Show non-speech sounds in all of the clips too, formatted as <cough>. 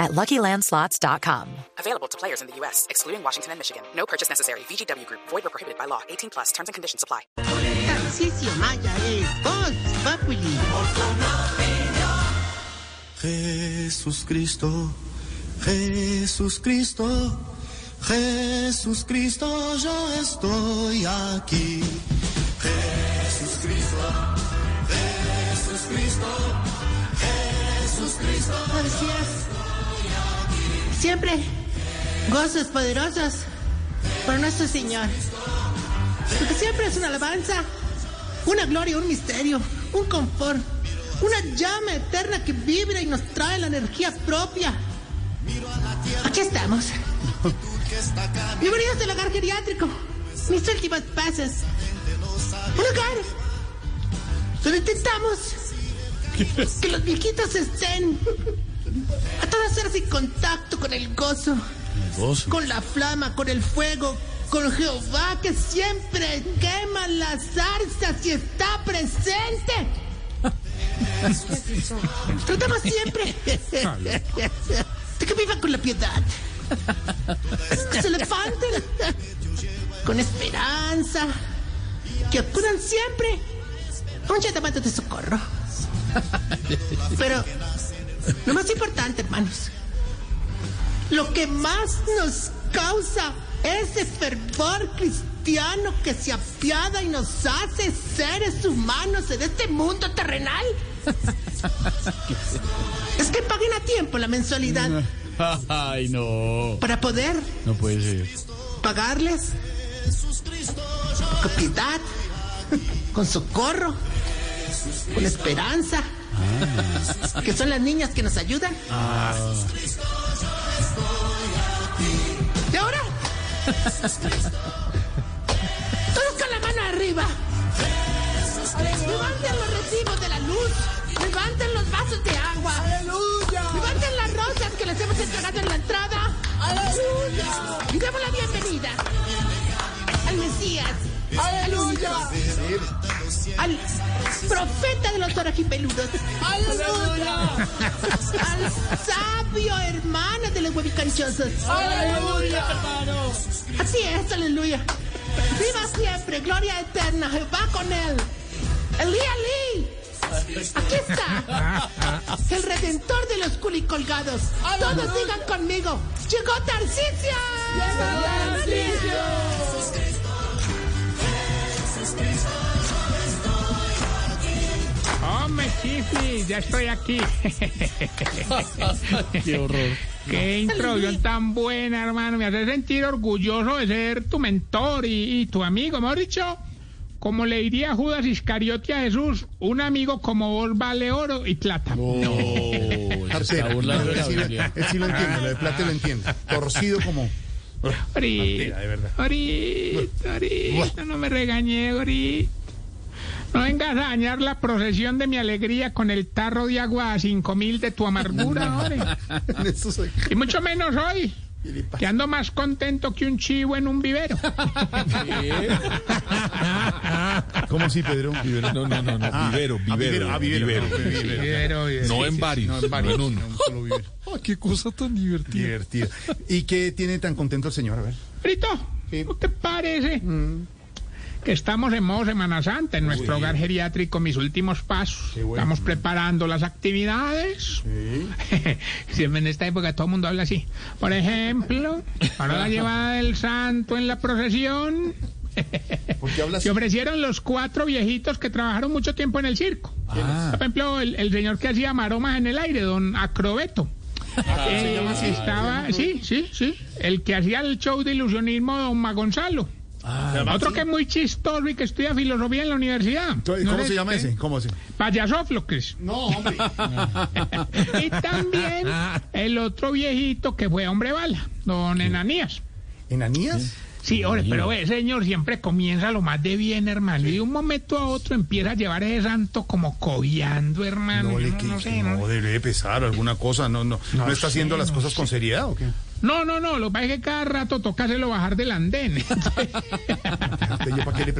at LuckyLandSlots.com. Available to players in the U.S., excluding Washington and Michigan. No purchase necessary. VGW Group, void or prohibited by law. 18 plus terms and conditions apply. Tarcisio Maya es Voz Populi. Jesús Cristo, Jesús Cristo, Jesús Cristo, yo estoy aquí. Jesús Cristo, Jesús Cristo, Jesús Cristo. Así es. Siempre gozos poderosos por nuestro Señor. Porque siempre es una alabanza, una gloria, un misterio, un confort, una llama eterna que vibra y nos trae la energía propia. Aquí estamos. Bienvenidos al hogar geriátrico. Mis últimos pasos. Un hogar donde intentamos que los viejitos estén a todas horas en contacto con el gozo, con la flama, con el fuego, con Jehová que siempre quema las zarzas y está presente. Tratamos siempre de que vivan con la piedad, que se levanten con esperanza, que acudan siempre a un llamado de socorro. Pero lo más importante, hermanos, lo que más nos causa ese fervor cristiano que se apiada y nos hace seres humanos en este mundo terrenal es que paguen a tiempo la mensualidad <laughs> Ay, no. para poder No puede ser. pagarles con piedad, con socorro, con esperanza, que son las niñas que nos ayudan. Y ahora, todos con la mano arriba. Levanten los recibos de la luz. Levanten los vasos de agua. Levanten las rosas que les hemos entregado en la entrada. Y demos la bienvenida al Mesías. ¡Aleluya! Al profeta de los orejipeludos. ¡Aleluya! Al sabio hermano de los huevicanchosos. ¡Aleluya, hermano! Así es, aleluya. ¡Viva siempre! ¡Gloria eterna! ¡Va con él! ¡Elí, Elí! Aquí está. El redentor de los culicolgados. Todos digan conmigo. ¡Llegó Tarcicia! ¡Llegó Tarcicio! Hombre, Chifli, ya estoy aquí. <laughs> Qué horror. Qué introducción tan buena, hermano. Me hace sentir orgulloso de ser tu mentor y, y tu amigo. Mejor dicho, como le diría Judas Iscariote a Jesús, un amigo como vos vale oro y plata. No, se está burlando no, de él sí, lo, Biblia. él sí lo entiende, lo de plata lo entiende. Torcido como. Ahorita, de verdad. ahorita, ahorita, no me regañé, ahorita. No vengas a dañar la procesión de mi alegría con el tarro de agua a cinco mil de tu amargura, <laughs> hombre. En eso soy. Y mucho menos hoy, que ando más contento que un chivo en un vivero. <laughs> ¿Cómo así, Pedro? Vivero, no, no, no, no. Ah, vivero, ah, vivero, ah, vivero, vivero. no, vivero. Vivero, vivero. No en varios, No, en varios, no en uno. en <laughs> qué cosa tan divertida. Divertido. ¿Y qué tiene tan contento el señor? A ver. Brito, Sí. ¿no te parece que estamos en modo Semana Santa en nuestro hogar geriátrico, mis últimos pasos? Bueno. Estamos preparando las actividades. <laughs> Siempre en esta época todo el mundo habla así. Por ejemplo, para la llevada del santo en la procesión. Se ofrecieron los cuatro viejitos que trabajaron mucho tiempo en el circo. Ah. Por ejemplo, el, el señor que hacía maromas en el aire, don Acrobeto. Eh, estaba, sí, sí, sí. El que hacía el show de ilusionismo, don Magonzalo. Otro que es muy chistoso y que estudia filosofía en la universidad. ¿Cómo ¿No se llama ese? ¿Cómo? Payasóflocles. No, hombre. <laughs> Y también <laughs> el otro viejito que fue hombre bala, don Enanías. ¿Enanías? Sí, ore, pero ve, señor, siempre comienza lo más de bien, hermano. Y de un momento a otro empieza a llevar ese santo como cobiando, hermano. No le no, no que no- no debe de pesar alguna cosa, no, no, no, está haciendo las cosas con seriedad o qué? No, no, no, lo que pasa es que cada rato toca hacerlo bajar del andén. <laughs> ¿Usted yo para qué le?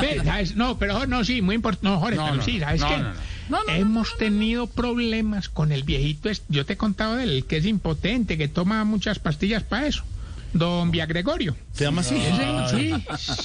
Ve, ¿sabes? No, pero no, sí, muy importante. No, Jorge, No, pero no, sí, ¿sabes no, qué? no, no. Hemos tenido problemas con el viejito. este. Yo te he contado de él, el que es impotente, que toma muchas pastillas para eso. Don Via Gregorio. ¿Se llama así? Ese, sí,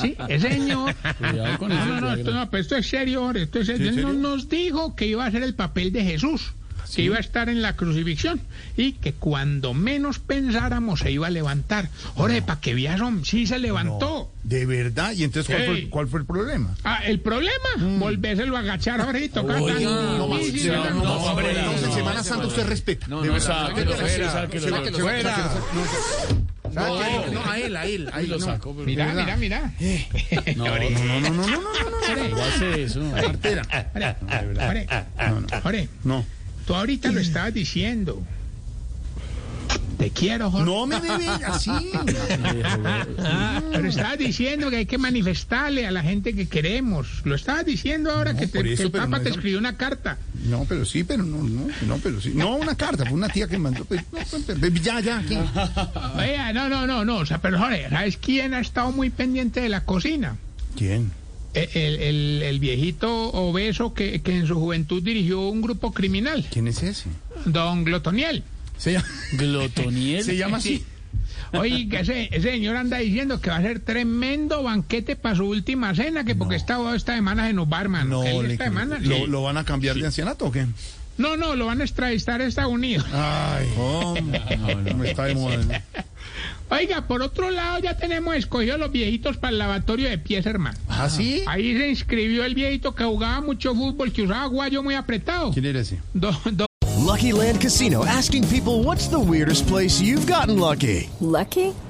sí, ese señor. Cuidado con No, no, no, esto, no, pero esto es serio, Jorge, esto es serio. ¿Sí, en Él no- nos dijo que iba a hacer el papel de Jesús, que iba a estar en la crucifixión y que cuando menos pensáramos se iba a levantar. Jorge, para que veas, sí se levantó. ¿De verdad? ¿Y entonces cuál, fue, cuál fue el problema? Ah, el problema, volvérselo a agachar, Jorge, y tocar tan- No no, no, no, entonces no, Semana Santa usted respeta. No, no, No, no, a él, a él. Ahí lo no. saco, Mira, ¿verdad? mira, mira. no, No, no, no, no, no, no, no, no hace eso. Cartera. Jorge, Jorge, Jorge, No. Tú ahorita lo estabas diciendo. Te quiero, Jorge. No me debe así. Pero estabas diciendo que hay que manifestarle a la gente que queremos. Lo estabas diciendo ahora No, que, te- que el Papa no te es- escribió una carta. No, pero sí, pero no, no, no, pero sí. No, una carta, fue una tía que mandó. pues, no, pues, Ya, ya, ¿qué? Oiga, no, no, no, no. O sea, pero Jorge, ¿sabes quién ha estado muy pendiente de la cocina? ¿Quién? El, el- el- viejito obeso que, que en su juventud dirigió un grupo criminal, ¿Quién es ese? don Glotoniel. Se llama, Glotoniel. se llama así. Oiga, ese, ese señor anda diciendo que va a ser tremendo banquete para su última cena, que porque esta, esta semana se nos va, hermano. No, le, esta semana, lo, sí. ¿lo van a cambiar de ancianato o qué? no, no, lo van a extraditar a Estados Unidos. Ay, hombre, no, está de moda. Oiga, por otro lado ya tenemos escogidos los viejitos para el lavatorio de pies, hermano. ¿Ah, sí? Ahí se inscribió el viejito que jugaba mucho fútbol, que usaba guayo muy apretado. ¿Quién era ese? Do- do- Lucky Land Casino asking people what's the weirdest place you've gotten lucky? Lucky?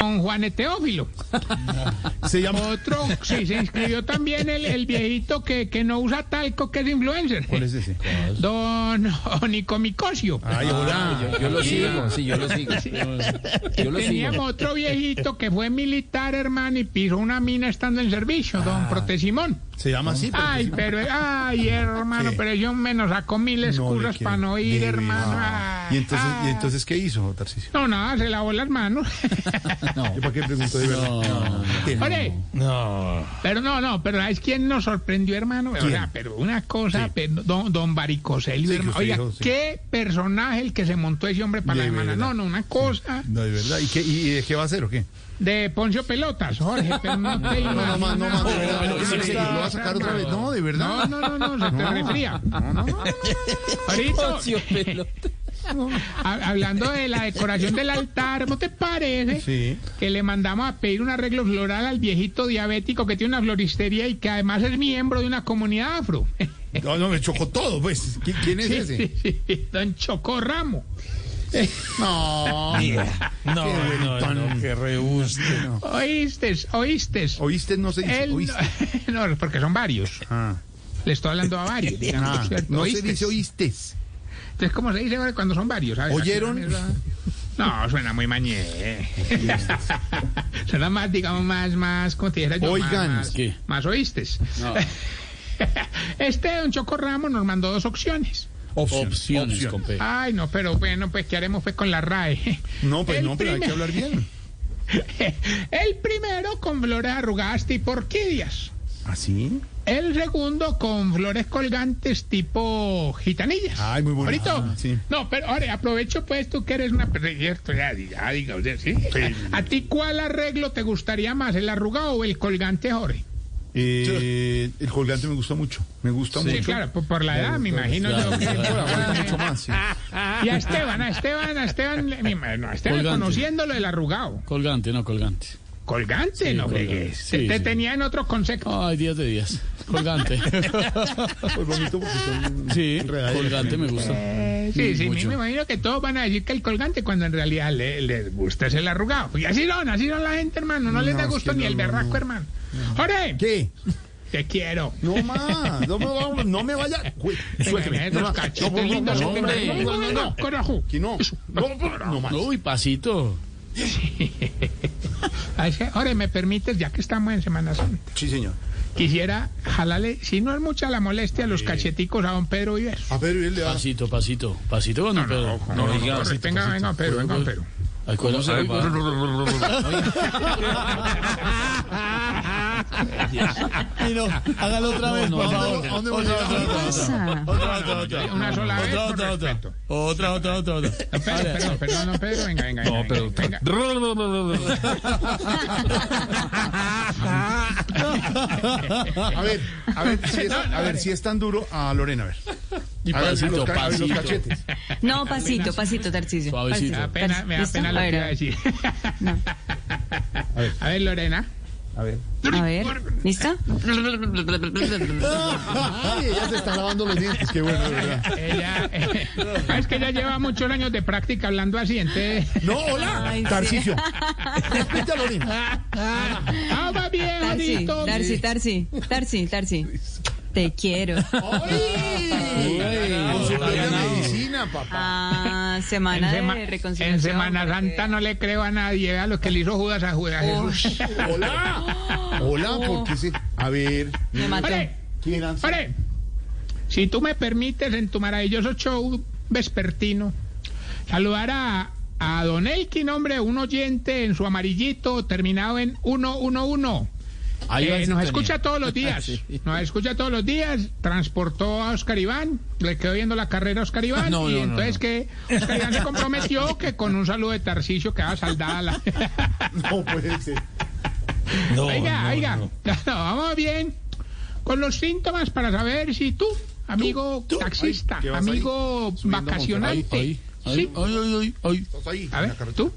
Don Juan Teófilo. <laughs> Se llama. Otro, sí, se inscribió también el, el viejito que, que no usa talco, que es influencer. ¿Cuál es ese? Don Onicomicocio. Ay, hola. Yo lo sigo, sí, yo lo sigo. Yo lo Teníamos sigo. otro viejito que fue militar, hermano, y pisó una mina estando en servicio, don Protesimón. Se llama así. pero Ay, sí. pero, ay, hermano, ¿Qué? pero yo me nos sacó mil No excusas para no ir, hermano. ¿Y entonces, ¿Y ay. entonces qué hizo, Tarcisio? No, nada, se lavó las manos. ¿Yo para qué pregunto de verdad? ¿Qué? Oye, pero no, no, pero ¿sabes quién nos sorprendió, hermano? O sea, pero una cosa, Sí. pero don, don Baricoselio, Sí, hermano. Oiga, dijo, sí. qué personaje el que se montó ese hombre para De la semana. verdad. No, no, una cosa No, de verdad. ¿Y, qué, y de qué va a hacer o qué? de Poncio Pelotas, Jorge, pero no te No, no, no. No, sí, sí, ¿Lo va a sacar otra vez? No, de verdad. No, no, no, no, se te refría. Pelota. ha- hablando de la decoración del altar, ¿no te parece? Sí. Que le mandamos a pedir un arreglo floral al viejito diabético que tiene una floristería y que además es miembro de una comunidad afro. No, no, me chocó todo, pues. ¿Qui- ¿Quién es Sí, ese? sí, sí, Don Chocó No. No, Qué no, que rebuste. Oíste, oíste. ¿Oíste? No se dice. Él- ¿Oíste? <laughs> no, porque son varios. Ah. Le estoy hablando a varios, <laughs> digamos. Ah, no se ¿Oístes? dice oíste. Entonces, ¿cómo se dice cuando son varios? ¿sabes? ¿Oyeron? No, suena muy mañé. <laughs> suena más, digamos, más, más, ¿cómo te dijera yo? Oigan, Más, ¿qué? más oístes. Este don Choco Ramos nos mandó dos opciones. Opciones. Ay, no, pero bueno, pues, ¿qué haremos pues con la RAE? No, pues El no, pero hay que hablar bien. <laughs> El primero con flores arrugadas tipo orquídeas. ¿Así? El segundo con flores colgantes tipo gitanillas. Ay, muy bonito. Ah, sí. No, pero ahora aprovecho pues tú que eres una cierto, ya, ya diga usted, ¿sí? ¿A ti cuál arreglo te gustaría más, el arrugado o el colgante, Jorge? Eh, el colgante me gusta mucho. Me gusta Sí, mucho. claro, por, por la edad, me imagino yo que... Mucho más, sí. <laughs> Y a Esteban, a Esteban, a Esteban, le- mi- no, a Esteban Colgante. conociéndolo el arrugado. Colgante, no colgante. colgante, no sí, te, te sí. tenía en otro concepto. Ay, días de días. Colgante. <laughs> Pues bonito porque son Sí, colgante me gusta. Sí, sí, Mucho. me imagino que todos van a decir que el colgante cuando en realidad le- les gusta es el arrugado. Y así son, así son la gente, hermano. No, les da gusto ni no, el berraco, no. hermano. Jorge, ¿Qué? te quiero. No más, no me, va- no me vaya. Uy, Suélteme. No, no, no, no, lindos no, que no, no, no, no, no. Carajo. Que no. No, no más. Uy, pasito. Ay, sí, <laughs> Jorge, ¿me permites, ya que estamos en Semana Santa? Sí, señor. Quisiera jalarle, si no es mucha la molestia, los cacheticos a don Pedro Vives. A le da. Pasito, pasito. Pasito con don Pedro. No, no, venga, venga, Pedro, venga, Pedro. Ay, ¿cuál es el- Ay, no, hágalo otra vez, por favor. ¿a dónde Otra, otra, otra, otra, otra, otra. Una sola vez, Otra, otra, otra. Otra, otra, otra, otra. Pedro, perdón, perdón, no, Pedro, venga, venga, venga. pero- venga. <laughs> <laughs> <laughs> A ver, a ver, si es, a ver, si es tan duro a Lorena, a ver. Y A ver, pasito, los, a ver, los pasito. cachetes. No, pasito, pasito, Tarcisio. Suavecito. Me da pena, me da pena lo A que iba a decir. ver. A ver, Lorena. A ver. A ver, ¿listo? Ay, ella se está lavando los dientes, qué bueno, de verdad. Ella, eh, es que ella lleva muchos años de práctica hablando así, entonces. No, hola. Tarcicio. Respete a Lorena. Ah, bien, Tarsi, bonito. Tarsi, Tarsi, Tarsi, Tarsi. Te quiero. Medicina, papá. Ah, semana En, sema- de reconciliación. en Semana porque- Santa no le creo a nadie, vea lo que le hizo Judas a Judas. Jesús. Hola. <laughs> Hola, porque se. A ver. Me mató. ¿Quién ore, si tú me permites en tu maravilloso show vespertino, saludar a, a Don Elkin, hombre, un oyente en su amarillito terminado en 111. Ahí Eh, nos sintonía. escucha todos los <laughs> días. Sí. Nos escucha todos los días. Transportó a Oscar Iván. Le quedó viendo la carrera a Oscar Iván. <laughs> No, y no, entonces no. que Oscar Iván se comprometió que con un saludo de Tarcicio quedaba saldada la. <laughs> No puede ser. No, oiga, no, oiga. no. No, vamos bien. Con los síntomas para saber si tú, amigo tú. taxista, Ay, ¿qué vas amigo vacacionante. Sí. ay, ay, ay, ay. Estás ahí. A ver, tú.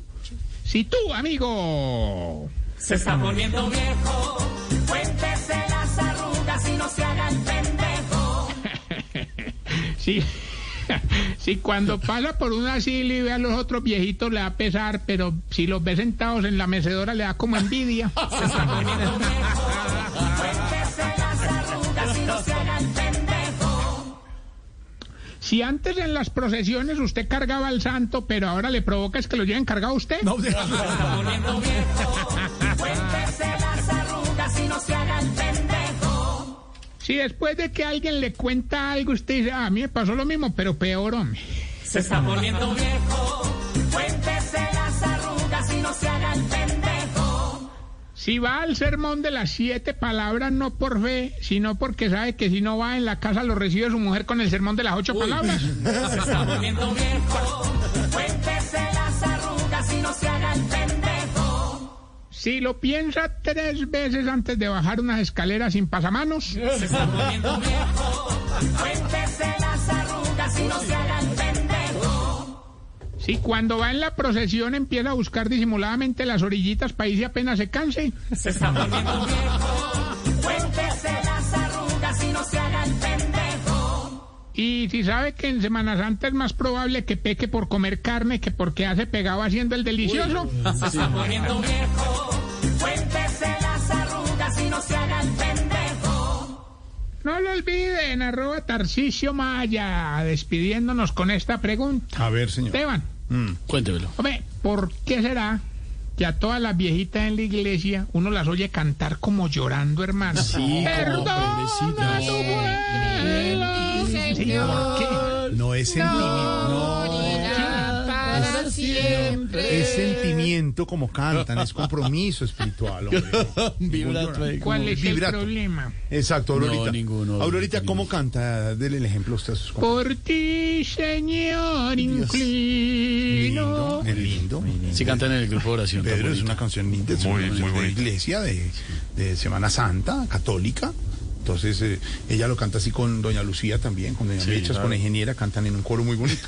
Si tú, amigo. Se está poniendo viejo, cuéntese las arrugas y no se haga el pendejo. <laughs> Sí. <laughs> Si cuando pasa por un asilo y ve a los otros viejitos le da pesar, pero si los ve sentados en la mecedora le da como envidia. Se está poniendo viejo, Si antes en las procesiones usted cargaba al santo, pero ahora le provoca es que lo lleven cargado a usted. No, deja- Se está poniendo viejo, cuéntese las arrugas y no se haga el pendejo. Si después de que alguien le cuenta algo, usted dice, ah, a mí me pasó lo mismo, pero peor, hombre. Se está poniendo viejo, Si va al sermón de las siete palabras, no por fe, sino porque sabe que si no va en la casa lo recibe su mujer con el sermón de las ocho palabras. Se <laughs> está poniendo viejo, cuéntese las arrugas y no se haga el pendejo. Si lo piensa tres veces antes de bajar unas escaleras sin pasamanos. Se está poniendo viejo, cuéntese las arrugas y no se haga el pendejo. Si cuando va en la procesión empieza a buscar disimuladamente las orillitas para irse apenas se canse. Se está poniendo viejo, cuéntese las arrugas y no se haga el pendejo. Y si sabe que en Semana Santa es más probable que peque por comer carne que porque hace pegado haciendo el delicioso. Se está poniendo viejo, cuéntese las arrugas y no se haga el pendejo. No lo olviden, arroba Tarcicio Maya, despidiéndonos con esta pregunta. A ver, señor. Esteban, Cuéntemelo. hombre, ¿por qué será que a todas las viejitas en la iglesia uno las oye cantar como llorando, hermano? Sí, como Perdona pobrecitas. tu Señor. ¿Qué? No es sentimiento. No. Siempre. Es sentimiento como cantan, es compromiso espiritual, hombre. <laughs> ¿Cuál es Vibrato. el problema? Exacto, Aurorita. No, ninguno, Aurorita. ¿cómo canta? Dele el ejemplo a usted a sus. Por ti, Señor, inclino. Lindo, es lindo. Sí cantan en el grupo de oración. Pedro es una canción linda, es una canción de iglesia, de, de Semana Santa, católica. Entonces, eh, ella lo canta así con Doña Lucía también, con Doña Sí, Mechas, claro. con la ingeniera, cantan en un coro muy bonito.